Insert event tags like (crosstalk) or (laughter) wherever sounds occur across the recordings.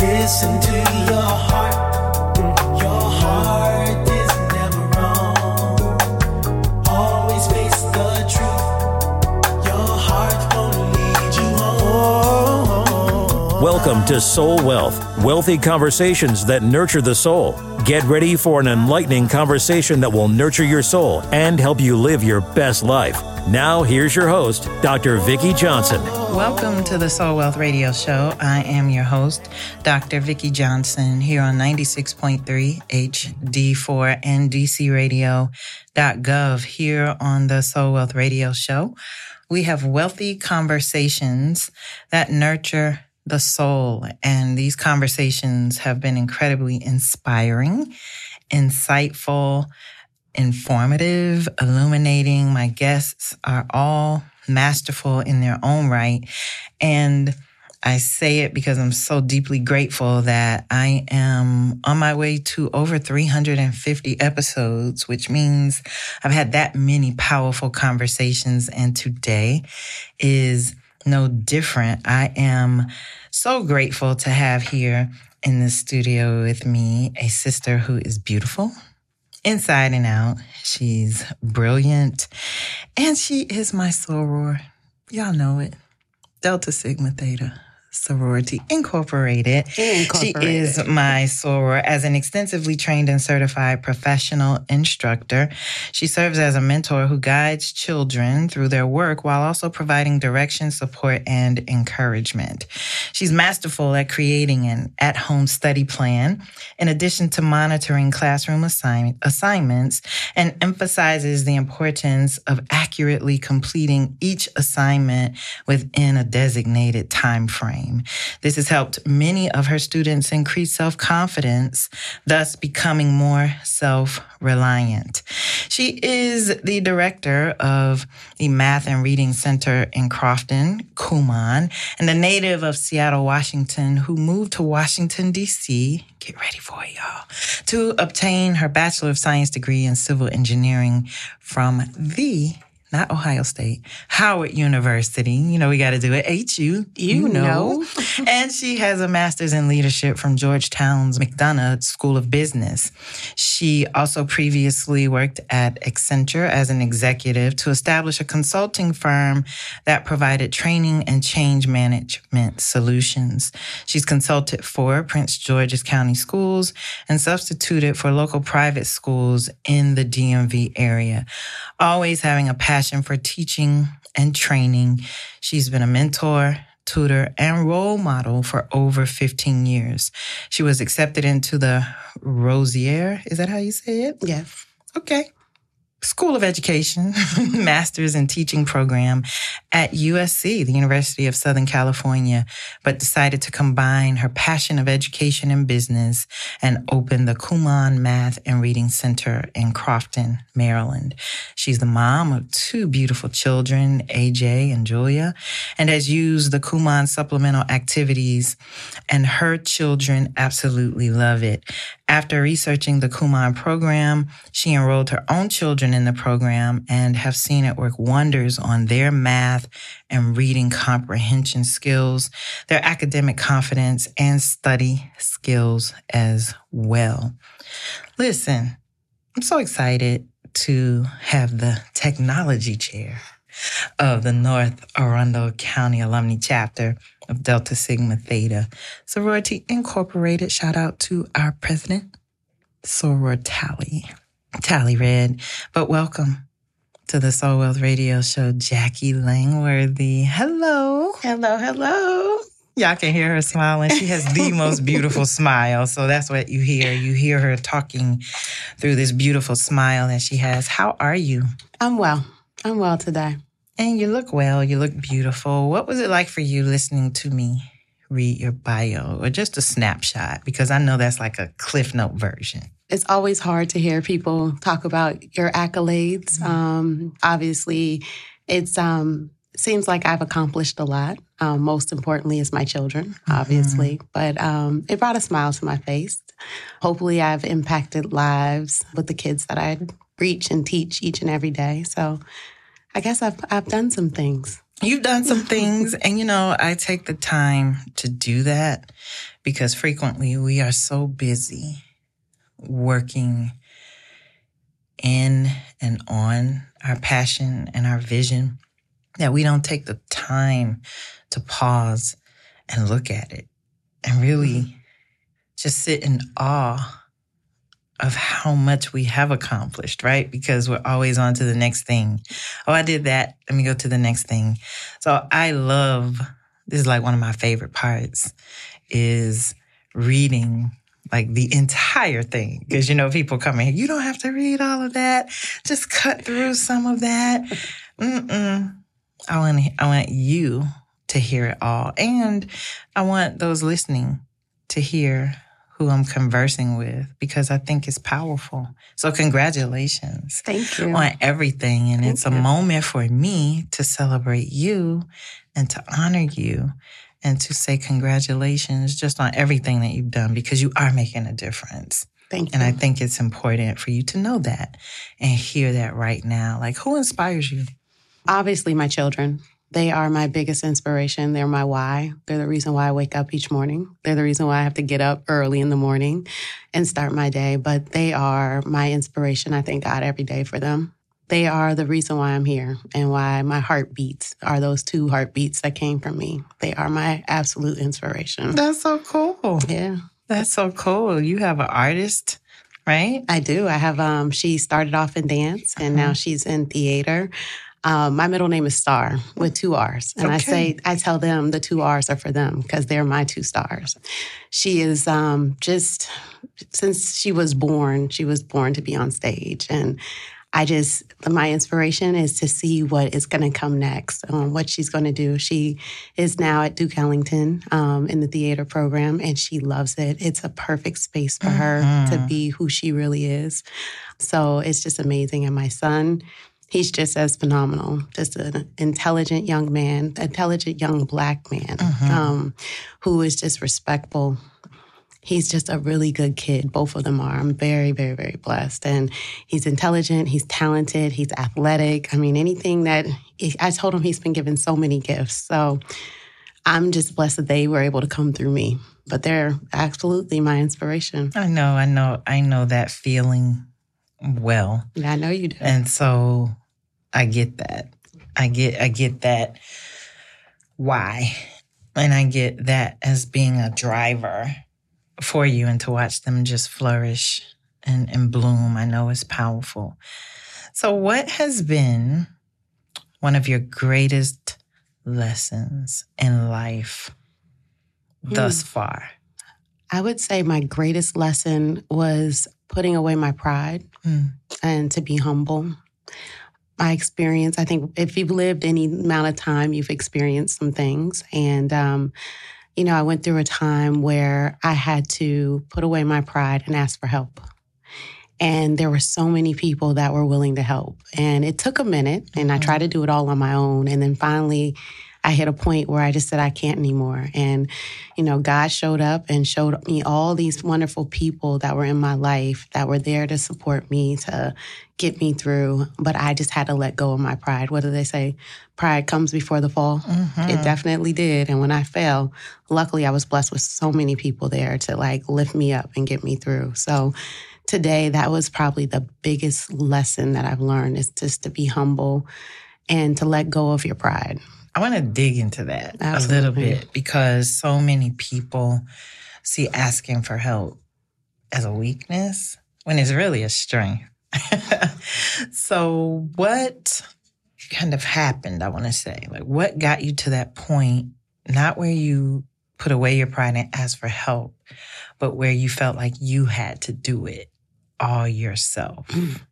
Listen to your heart. Welcome to Soul Wealth, wealthy conversations that nurture the soul. Get ready for an enlightening conversation that will nurture your soul and help you live your best life. Now, here's your host, Dr. Vikki Johnson. Welcome to the Soul Wealth Radio Show. I am your host, Dr. Vikki Johnson, here on 96.3 HD4 and DCRadio.gov. Here on the Soul Wealth Radio Show, we have wealthy conversations that nurture the soul. And these conversations have been incredibly inspiring, insightful, informative, illuminating. My guests are all masterful in their own right. And I say it because I'm so deeply grateful that I am on my way to over 350 episodes, which means I've had that many powerful conversations. And today is no different. I am so grateful to have here in the studio with me a sister who is beautiful inside and out. She's brilliant and she is my soror. Y'all know it. Delta Sigma Theta Sorority Incorporated. Incorporated. She is my soror as an extensively trained and certified professional instructor. She serves as a mentor who guides children through their work while also providing direction, support, and encouragement. She's masterful at creating an at home study plan, in addition to monitoring classroom assign- assignments, and emphasizes the importance of accurately completing each assignment within a designated time frame. This has helped many of her students increase self confidence, thus becoming more self reliant. She is the director of the Math and Reading Center in Crofton, Kumon, and a native of Seattle, Washington, who moved to Washington, D.C. Get ready for it, y'all. To obtain her Bachelor of Science degree in Civil Engineering from the not Ohio State, Howard University. You know, we got to do it. HU, you know. (laughs) (laughs) and she has a master's in leadership from Georgetown's McDonough School of Business. She also previously worked at Accenture as an executive to establish a consulting firm that provided training and change management solutions. She's consulted for Prince George's County Schools and substituted for local private schools in the DMV area. Always having a passion for teaching and training. She's been a mentor, tutor, and role model for over 15 years. She was accepted into the Rossier, is that how you say it? Yes. Okay. School of Education, (laughs) Master's in Teaching program at USC, the University of Southern California, but decided to combine her passion of education and business and open the Kumon Math and Reading Center in Crofton, Maryland. She's the mom of two beautiful children, AJ and Julia, and has used the Kumon supplemental activities, and her children absolutely love it. After researching the Kumon program, she enrolled her own children in the program and have seen it work wonders on their math and reading comprehension skills, their academic confidence, and study skills as well. Listen, I'm so excited to have the technology chair of the North Arundel County Alumni Chapter of Delta Sigma Theta Sorority Incorporated. Shout out to our president, Soror Tally, Tally Red. But welcome to the Soul Wealth Radio Show, Jacquie Langworthy. Hello. Hello, hello. Y'all can hear her smiling. She has the most (laughs) beautiful smile. So that's what you hear. You hear her talking through this beautiful smile that she has. How are you? I'm well. I'm well today. And you look well, you look beautiful. What was it like for you listening to me read your bio or just a snapshot? Because I know that's like a Cliff Note version. It's always hard to hear people talk about your accolades. Um, obviously, it's um, seems like I've accomplished a lot. Um, most importantly, is my children, obviously. But um, it brought a smile to my face. Hopefully, I've impacted lives with the kids that I reach and teach each and every day. So, I guess I've I've done some things. You've done some things, and you know, I take the time to do that because frequently we are so busy working in and on our passion and our vision that we don't take the time to pause and look at it and really mm-hmm. just sit in awe of how much we have accomplished, right? Because we're always on to the next thing. Oh, I did that. Let me go to the next thing. So I love this is like one of my favorite parts is reading like the entire thing. Because you know, people come in here, you don't have to read all of that. Just cut through some of that. Mm-mm. I want I want you to hear it all. And I want those listening to hear who I'm conversing with because I think it's powerful. So congratulations Thank you. on everything. And Thank it's a you. moment for me to celebrate you and to honor you and to say congratulations just on everything that you've done because you are making a difference. Thank you. And I think it's important for you to know that and hear that right now. Like, who inspires you? Obviously, my children. They are my biggest inspiration. They're my why. They're the reason why I wake up each morning. They're the reason why I have to get up early in the morning and start my day. But they are my inspiration. I thank God every day for them. They are the reason why I'm here and why my heartbeats are those two heartbeats that came from me. They are my absolute inspiration. That's so cool. Yeah, That's so cool. You have an artist, right? I do. I have, um, she started off in dance and now she's in theater. Um, my middle name is Star with two R's. And I say, I tell them the two R's are for them because they're my two stars. She is um, just, since she was born, she was born to be on stage. And I just, my inspiration is to see what is going to come next, um, what she's going to do. She is now at Duke Ellington um, in the theater program, and she loves it. It's a perfect space for her to Mhm. be who she really is. So it's just amazing. And my son, he's just as phenomenal, just an intelligent young man, intelligent young black man Mhm. um, who is just respectful. He's just a really good kid. Both of them are. I'm very, very, very blessed. And he's intelligent. He's talented. He's athletic. I mean, anything that I told him, he's been given so many gifts. So I'm just blessed that they were able to come through me. But they're absolutely my inspiration. I know, I know, I know that feeling well. Yeah, I know you do. And so I get that. I get I get that why. And I get that as being a driver for you and to watch them just flourish and, and bloom. I know is powerful. So what has been one of your greatest lessons in life thus far? I would say my greatest lesson was putting away my pride Mm. and to be humble. My experience, I think if you've lived any amount of time, you've experienced some things. And, um, you know, I went through a time where I had to put away my pride and ask for help. And there were so many people that were willing to help. And it took a minute, and I tried to do it all on my own. And then finally, I hit a point where I just said, I can't anymore. And, you know, God showed up and showed me all these wonderful people that were in my life that were there to support me, to get me through. But I just had to let go of my pride. What do they say? Pride comes before the fall. Mhm. It definitely did. And when I fell, luckily I was blessed with so many people there to like lift me up and get me through. So today, that was probably the biggest lesson that I've learned is just to be humble and to let go of your pride. I want to dig into that a little bit because so many people see asking for help as a weakness when it's really a strength. (laughs) so, what kind of happened? I want to say, like, what got you to that point, not where you put away your pride and asked for help, but where you felt like you had to do it all yourself? (clears throat)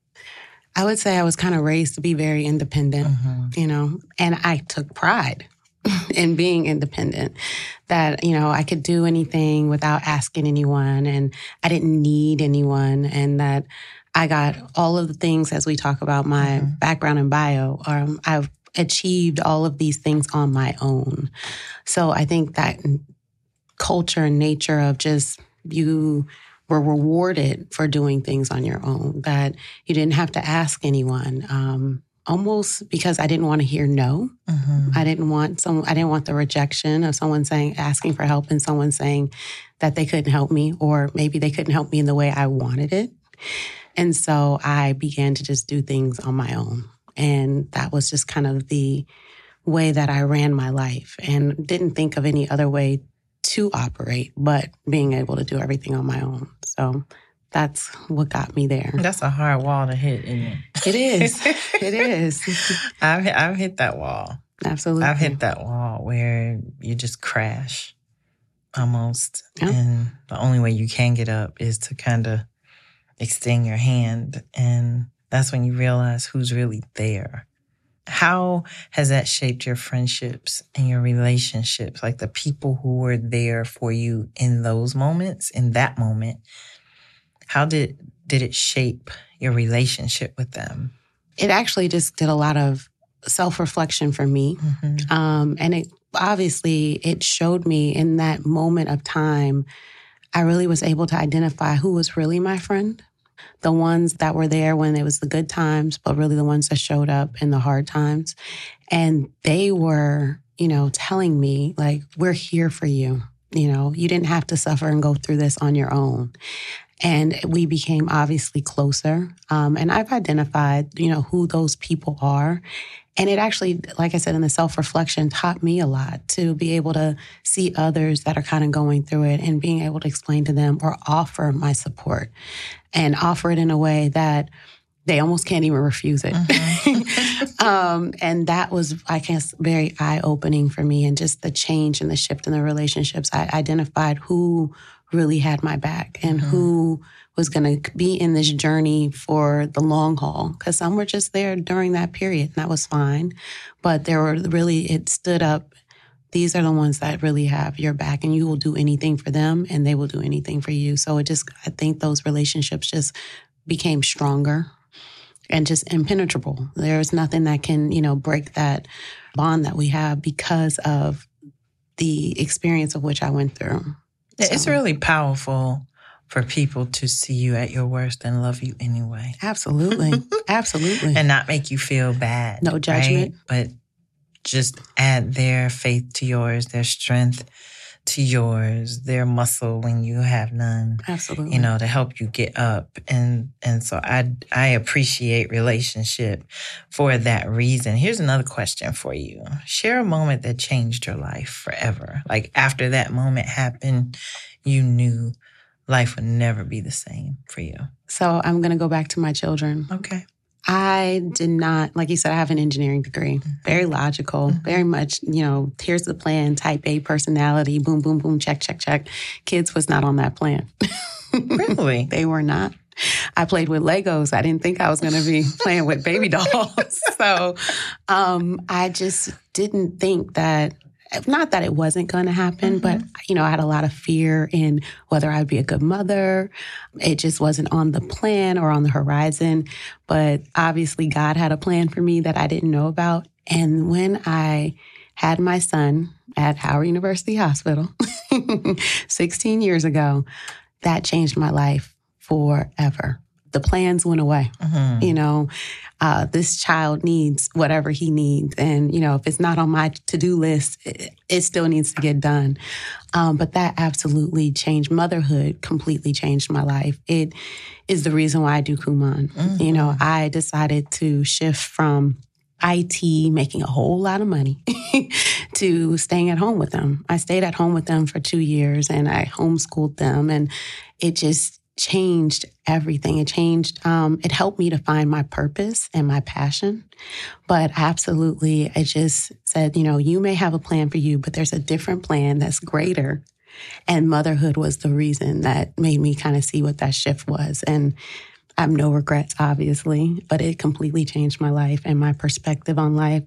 I would say I was kind of raised to be very independent. Mhm. you know, and I took pride in being independent that, you know, I could do anything without asking anyone and I didn't need anyone and that I got all of the things as we talk about my Mhm. background and bio, um, I've achieved all of these things on my own. So I think that culture and nature of just you were rewarded for doing things on your own, that you didn't have to ask anyone. Um, almost because I didn't want to hear no. Mhm. I didn't want some I didn't want the rejection of someone saying asking for help and someone saying that they couldn't help me or maybe they couldn't help me in the way I wanted it. And so I began to just do things on my own. And that was just kind of the way that I ran my life and didn't think of any other way to operate but being able to do everything on my own. So that's what got me there. That's a hard wall to hit, isn't it? It is. (laughs) it is. (laughs) I've hit, I've hit that wall. Absolutely. I've hit that wall where you just crash almost. Yeah. And the only way you can get up is to kind of extend your hand. And that's when you realize who's really there. How has that shaped your friendships and your relationships? Like the people who were there for you in those moments, in that moment, how did did it shape your relationship with them? it actually just did a lot of self reflection for me. Mhm. Um, and it obviously it showed me in that moment of time, I really was able to identify who was really my friend. The ones that were there when it was the good times, but really the ones that showed up in the hard times. And they were, you know, telling me, like, we're here for you. You know, you didn't have to suffer and go through this on your own. And we became obviously closer. Um, and I've identified, you know, who those people are. And it actually, like I said, in the self reflection, taught me a lot to be able to see others that are kind of going through it and being able to explain to them or offer my support and offer it in a way that they almost can't even refuse it. (laughs) (laughs) um, and that was, I guess, very eye opening for me. And just the change and the shift in the relationships, I identified who really had my back and mm-hmm. who was going to be in this journey for the long haul. Because some were just there during that period, and that was fine. But there were really, it stood up. These are the ones that really have your back, and you will do anything for them, and they will do anything for you. So it just, I think those relationships just became stronger and just impenetrable. There's nothing that can, you know, break that bond that we have because of the experience of which I went through. Yeah, It's really powerful for people to see you at your worst and love you anyway. Absolutely. (laughs) Absolutely. And not make you feel bad. No judgment. right? But just add their faith to yours, their strength to yours, their muscle when you have none. Absolutely. You know, to help you get up. And and so I I appreciate relationship for that reason. Here's another question for you. Share a moment that changed your life forever. Like after that moment happened, you knew life would never be the same for you. So I'm going to go back to my children. Okay. I did not, like you said, I have an engineering degree, very logical, very much, you know, here's the plan, type A personality, boom, boom, boom, check, check, check. Kids was not on that plan. (laughs) Really? They were not. I played with Legos. I didn't think I was going to be (laughs) playing with baby dolls. so um, I just didn't think that, not that it wasn't going to happen, but, mm-hmm. you know, I had a lot of fear in whether I'd be a good mother. It just wasn't on the plan or on the horizon. But obviously, God had a plan for me that I didn't know about. And when I had my son at Howard University Hospital (laughs) 16 years ago, that changed my life forever. The plans went away. Mhm. You know, uh, this child needs whatever he needs. And, you know, if it's not on my to do list, it, it still needs to get done. Um, but that absolutely changed motherhood, completely changed my life. It is the reason why I do Kumon. You know, I decided to shift from IT, making a whole lot of money, (laughs) to staying at home with them. I stayed at home with them for two years and I homeschooled them, and it just changed everything. It changed, um, it helped me to find my purpose and my passion. But absolutely, it just said, you know, you may have a plan for you, but there's a different plan that's greater. And motherhood was the reason that made me kind of see what that shift was. And I have no regrets, obviously, but it completely changed my life and my perspective on life,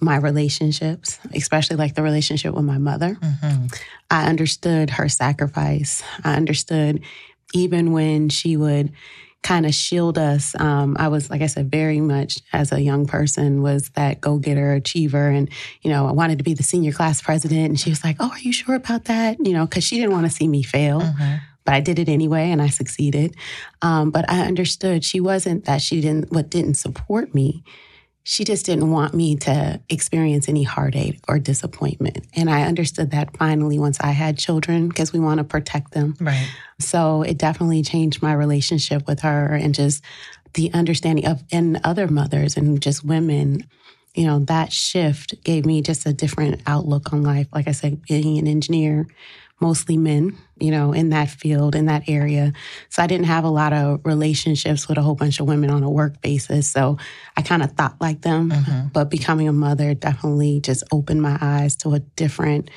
my relationships, especially like the relationship with my mother. Mhm. I understood her sacrifice. I understood even when she would kind of shield us. Um, I was, like I said, very much as a young person was that go getter achiever. And, you know, I wanted to be the senior class president. And she was like, Oh, are you sure about that? You know, because she didn't want to see me fail Mhm. but I did it anyway and I succeeded. Um, but I understood she wasn't that she didn't, what didn't support me. She just didn't want me to experience any heartache or disappointment. And I understood that finally once I had children because we want to protect them. Right. So it definitely changed my relationship with her and just the understanding of and other mothers and just women. You know, that shift gave me just a different outlook on life. Like I said, being an engineer, mostly men, you know, in that field, in that area. So I didn't have a lot of relationships with a whole bunch of women on a work basis. So I kind of thought like them. Mm-hmm. But becoming a mother definitely just opened my eyes to a different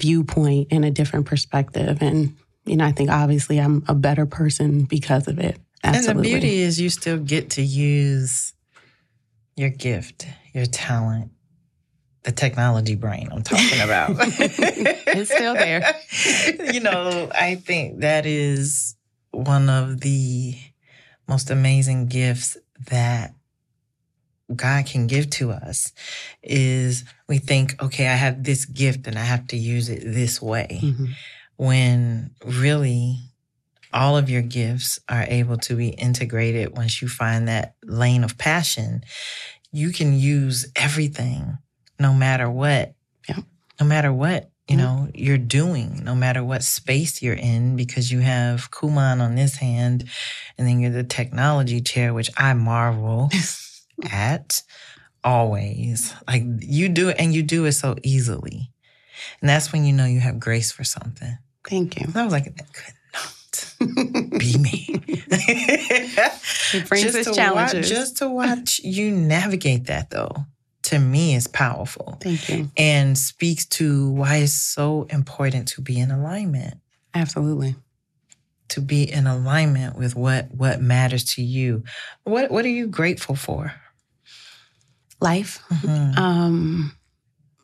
viewpoint and a different perspective. And, you know, I think obviously I'm a better person because of it. Absolutely. And the beauty is you still get to use your gift, your talent, the technology brain I'm talking about. (laughs) It's still there. (laughs) you know, I think that is one of the most amazing gifts that God can give to us is we think, okay, I have this gift and I have to use it this way. Mhm. When really all of your gifts are able to be integrated once you find that lane of passion, you can use everything no matter what. Yeah. No matter what, you Mhm. know, you're doing, no matter what space you're in, because you have Kumon on this hand and then you're the technology chair, which I marvel (laughs) at always. Like you do it and you do it so easily. And that's when you know you have grace for something. Thank you. And I was like, that could not be me. (laughs) It brings just to challenges. Watch, just to watch you navigate that, though, to me is powerful Thank you. and speaks to why it's so important to be in alignment. Absolutely. To be in alignment with what what matters to you. What what are you grateful for? Life. Mhm. Um,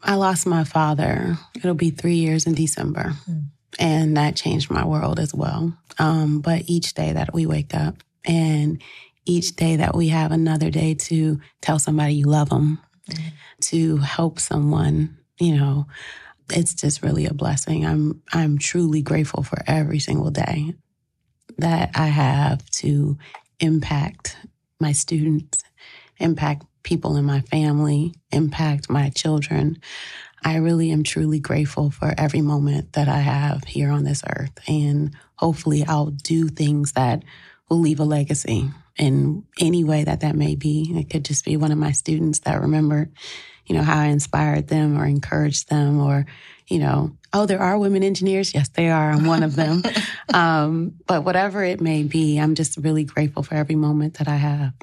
I lost my father. It'll be three years in December. Hmm. And that changed my world as well. Um, but each day that we wake up and each day that we have another day to tell somebody you love them, to help someone, you know, it's just really a blessing. I'm I'm truly grateful for every single day that I have to impact my students, impact people in my family, impact my children. I really am truly grateful for every moment that I have here on this earth. And hopefully, I'll do things that will leave a legacy in any way that that may be. It could just be one of my students that remember, you know, how I inspired them or encouraged them or, you know, oh, there are women engineers. Yes, they are. I'm one of them. (laughs) um, but whatever it may be, I'm just really grateful for every moment that I have.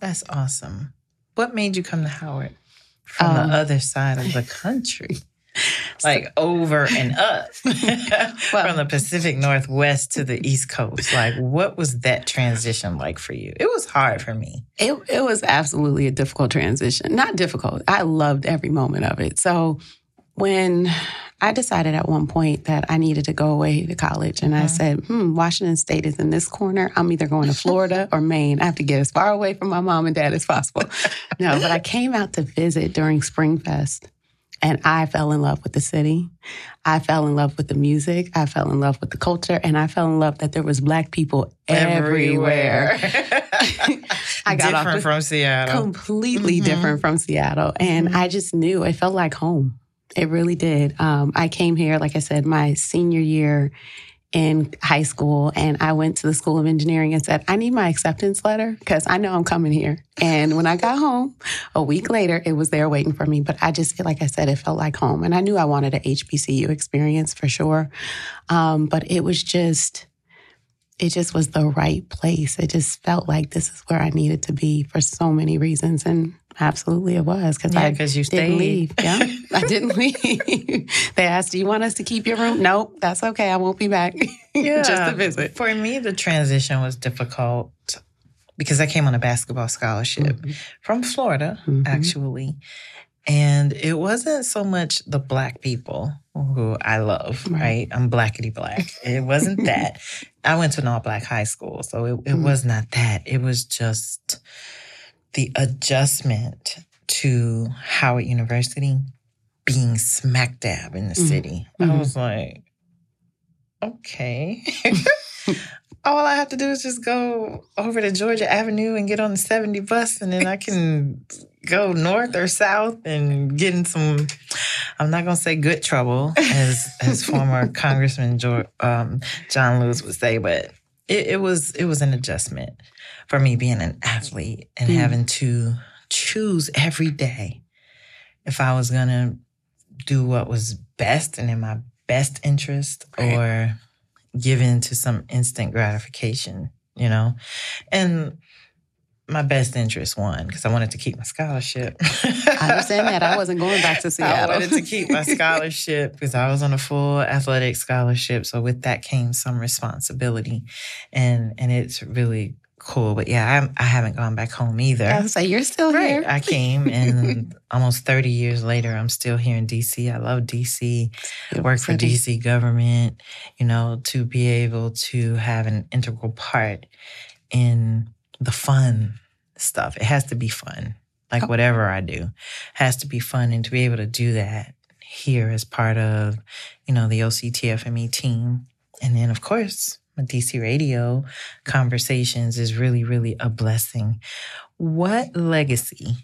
That's awesome. What made you come to Howard from Um, the other side of the country? (laughs) like over and up (laughs) from the Pacific Northwest to the East Coast. Like, what was that transition like for you? It was hard for me. It it was absolutely a difficult transition. Not difficult. I loved every moment of it. So when I decided at one point that I needed to go away to college, and I said, "Hmm, Washington State is in this corner. I'm either going to (laughs) Florida or Maine. I have to get as far away from my mom and dad as possible." no, but I came out to visit during Springfest, and I fell in love with the city. I fell in love with the music. I fell in love with the culture, and I fell in love that there was Black people everywhere. (laughs) I got off Different the- from Seattle. completely Mhm. different from Seattle. And Mhm. I just knew it felt like home. It really did. Um, I came here, like I said, my senior year in high school, and I went to the School of Engineering and said, I need my acceptance letter because I know I'm coming here. And when I got home, a week later, it was there waiting for me. But I just, feel like I said, it felt like home. And I knew I wanted a HBCU experience for sure. Um, but it was just, it just was the right place. It just felt like this is where I needed to be for so many reasons. And absolutely it was because Yeah, I 'cause you didn't stayed. leave. Yeah, (laughs) I didn't leave. they asked, Do you want us to keep your room? Nope, that's okay. I won't be back. (laughs) Yeah, just to visit. For me, the transition was difficult because I came on a basketball scholarship from Florida, Mhm. actually. And it wasn't so much the black people who I love, Right. right? I'm blackety black. It wasn't that. (laughs) I went to an all black high school, so it, it Mhm. was not that. It was just the adjustment to Howard University being smack dab in the Mhm. city. I Mhm. was like, okay. (laughs) all I have to do is just go over to Georgia Avenue and get on the 70 bus, and then I (laughs) can go north or south and get in some. I'm not gonna say good trouble, as as former (laughs) Congressman George, um, John Lewis would say, but it, it was it was an adjustment for me being an athlete and Mm. having to choose every day if I was gonna do what was best and in my best interest Right. or give in to some instant gratification, you know? And my best interest won because I wanted to keep my scholarship. I understand that. I wasn't going back to (laughs) Seattle. I wanted to keep my (laughs) scholarship because I was on a full athletic scholarship. So with that came some responsibility, and and it's really cool. But yeah, I, I haven't gone back home either. I was like, you're still Right. here. I came, and (laughs) almost 30 years later, I'm still here in DC. I love DC. I work for DC government, you know, to be able to have an integral part in the fun stuff. It has to be fun. Like Oh. whatever I do has to be fun. And to be able to do that here as part of, you know, the OCTFME team. And then, of course, DC radio conversations is really, really a blessing. What legacy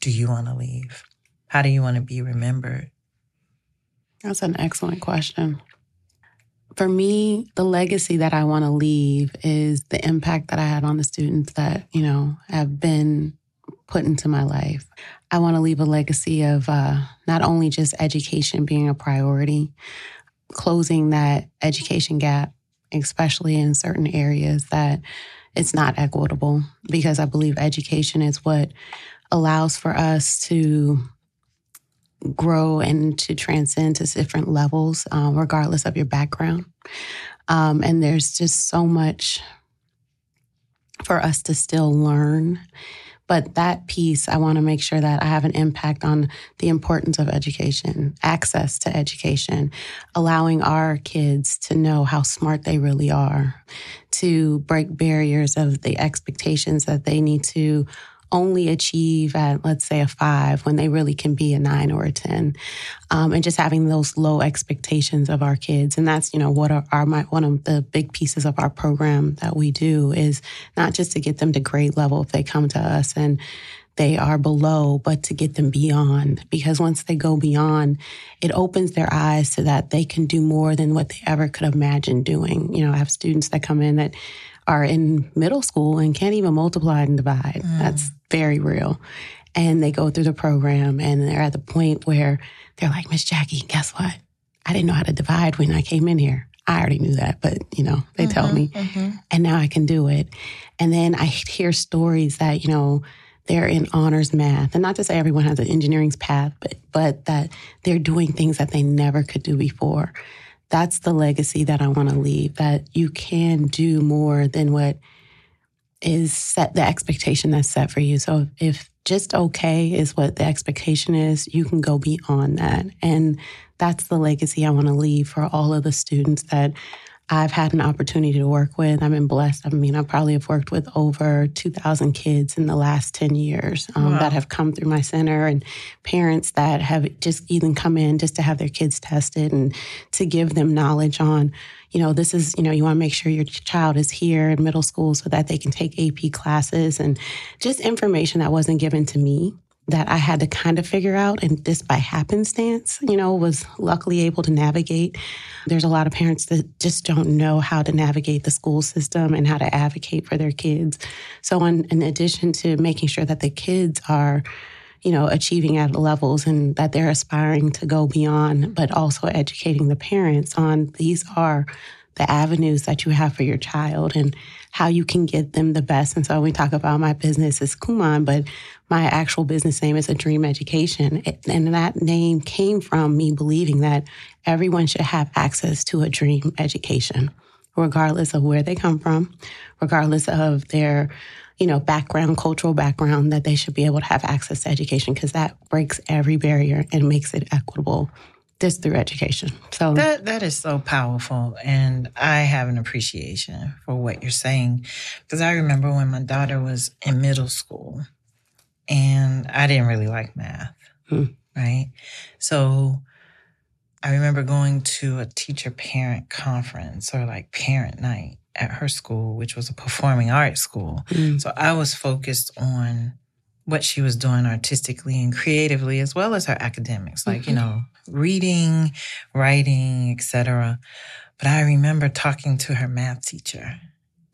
do you want to leave? How do you want to be remembered? That's an excellent question. For me, the legacy that I want to leave is the impact that I had on the students that, you know, have been put into my life. I want to leave a legacy of uh, not only just education being a priority, closing that education gap, especially in certain areas that it's not equitable, because I believe education is what allows for us to grow and to transcend to different levels, um, regardless of your background. Um, and there's just so much for us to still learn. But that piece, I want to make sure that I have an impact on the importance of education, access to education, allowing our kids to know how smart they really are, to break barriers of the expectations that they need to only achieve at, let's say, a five when they really can be a nine or a 10. Um, and just having those low expectations of our kids. And that's, you know, what are, are my, one of the big pieces of our program that we do is not just to get them to grade level if they come to us and they are below, but to get them beyond. Because once they go beyond, it opens their eyes to that they can do more than what they ever could imagine doing. You know, I have students that come in that are in middle school and can't even multiply and divide. That's very real. And they go through the program and they're at the point where they're like, Miss Jacquie, guess what? I didn't know how to divide when I came in here. I already knew that, but you know, they tell mm-hmm, me mm-hmm. and now I can do it. And then I hear stories that, you know, they're in honors math. And not to say everyone has an engineering's path, but but that they're doing things that they never could do before. That's the legacy that I want to leave, that you can do more than what is set the expectation that's set for you. So if just okay is what the expectation is, you can go beyond that. And that's the legacy I want to leave for all of the students that I've had an opportunity to work with. I've been blessed. I mean, I probably have worked with over 2,000 kids in the last 10 years um, Wow. that have come through my center and parents that have just even come in just to have their kids tested and to give them knowledge on, you know, this is, you know, you want to make sure your child is here in middle school so that they can take AP classes and just information that wasn't given to me that I had to kind of figure out and this by happenstance, you know, was luckily able to navigate. There's a lot of parents that just don't know how to navigate the school system and how to advocate for their kids. So in, in addition to making sure that the kids are you know, achieving at levels and that they're aspiring to go beyond, but also educating the parents on these are the avenues that you have for your child and how you can get them the best. And so we talk about my business is Kumon, but my actual business name is a Dream Education. And that name came from me believing that everyone should have access to a dream education, regardless of where they come from, regardless of their you know, background, cultural background, that they should be able to have access to education because that breaks every barrier and makes it equitable just through education. So That that is so powerful, and I have an appreciation for what you're saying because I remember when my daughter was in middle school, and I didn't really like math, Hmm. right? So I remember going to a teacher parent conference or like parent night, at her school, which was a performing arts school. Mm. So I was focused on what she was doing artistically and creatively, as well as her academics, like, you Mhm. know, reading, writing, etc. But I remember talking to her math teacher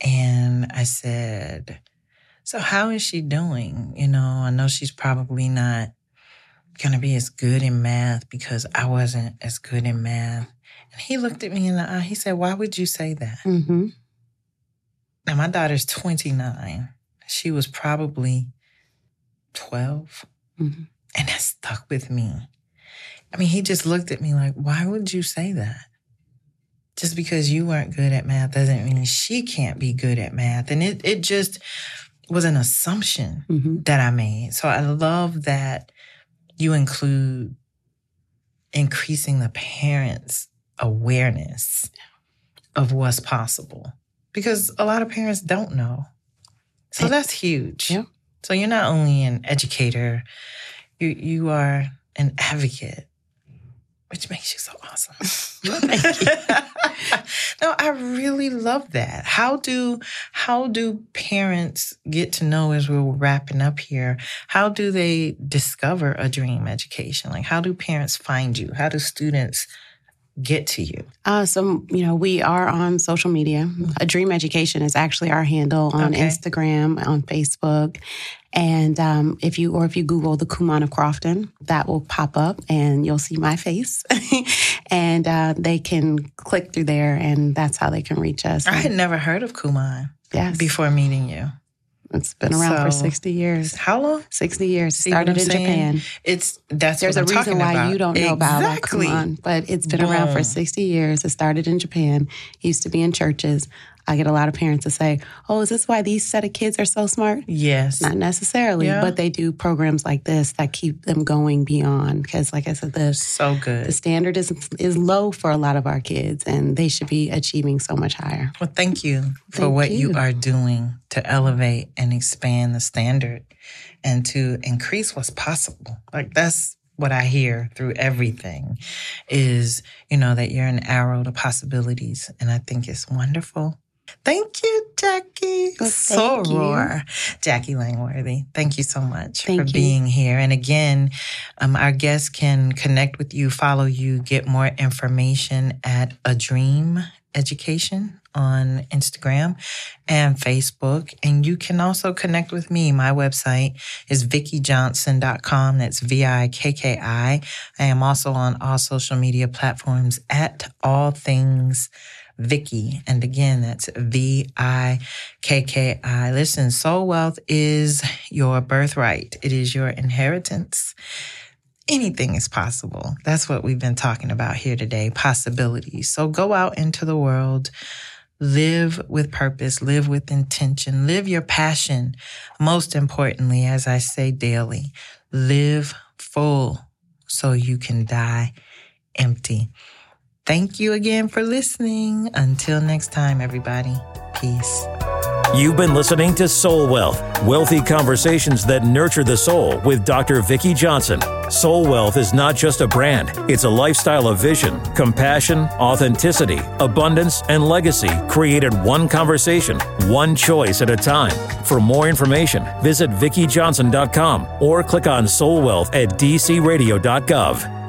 and I said, So how is she doing? You know, I know she's probably not going to be as good in math because I wasn't as good in math. And he looked at me in the eye. He said, Why would you say that? hmm Now, my daughter's 29. She was probably 12. Mhm. And that stuck with me. I mean, he just looked at me like, why would you say that? Just because you weren't good at math doesn't mean she can't be good at math. And it, it just was an assumption hmm that I made. So I love that you include increasing the parents' awareness of what's possible because a lot of parents don't know. So that's huge. Yeah. So you're not only an educator, you you are an advocate, which makes you so awesome. Thank (laughs) you. (laughs) no, I really love that. How do how do parents get to know as we're wrapping up here? How do they discover a dream education? Like how do parents find you? How do students get to you? Uh, so, you know, we are on social media. A Dream Education is actually our handle on Okay. Instagram, on Facebook. And um, if you, or if you Google the Kumon of Crofton, that will pop up and you'll see my face. (laughs) and uh, they can click through there and that's how they can reach us. I had never heard of Kumon yes. before meeting you. It's been around for 60 years. How long? 60 years. See Started in saying? Japan. It's that's There's what a reason why about. you don't know exactly. about Babakumon, but it's been around for 60 years. It started in Japan. It used to be in churches. I get a lot of parents to say, "Oh, is this why these set of kids are so smart?" Yes. Not necessarily, Yeah. but they do programs like this that keep them going beyond. Because, like I said, the so good the standard is is low for a lot of our kids, and they should be achieving so much higher. Well, thank you for Thank what you. you. are doing to elevate and expand the standard and to increase what's possible. Like that's what I hear through everything is, you know, that you're an arrow to possibilities. And I think it's wonderful. Thank you, Jacquie. Well, thank you. Jacquie Langworthy. Thank you so much Thank for you. being here. And again, um, our guests can connect with you, follow you, get more information at A Dream Education on Instagram and Facebook. And you can also connect with me. My website is vikkijohnson.com. That's V I K K I. I am also on all social media platforms at all things Vikki. And again, that's V I K K I. Listen, soul wealth is your birthright, it is your inheritance. Anything is possible. That's what we've been talking about here today possibilities. So go out into the world, live with purpose, live with intention, live your passion. Most importantly, as I say daily, live full so you can die empty. Thank you again for listening. Until next time, everybody, peace. You've been listening to Soul Wealth, wealthy conversations that nurture the soul with Dr. Vikki Johnson. Soul Wealth is not just a brand, it's a lifestyle of vision, compassion, authenticity, abundance, and legacy created one conversation, one choice at a time. For more information, visit VikkiJohnson.com or click on Soul Wealth at dcradio.gov.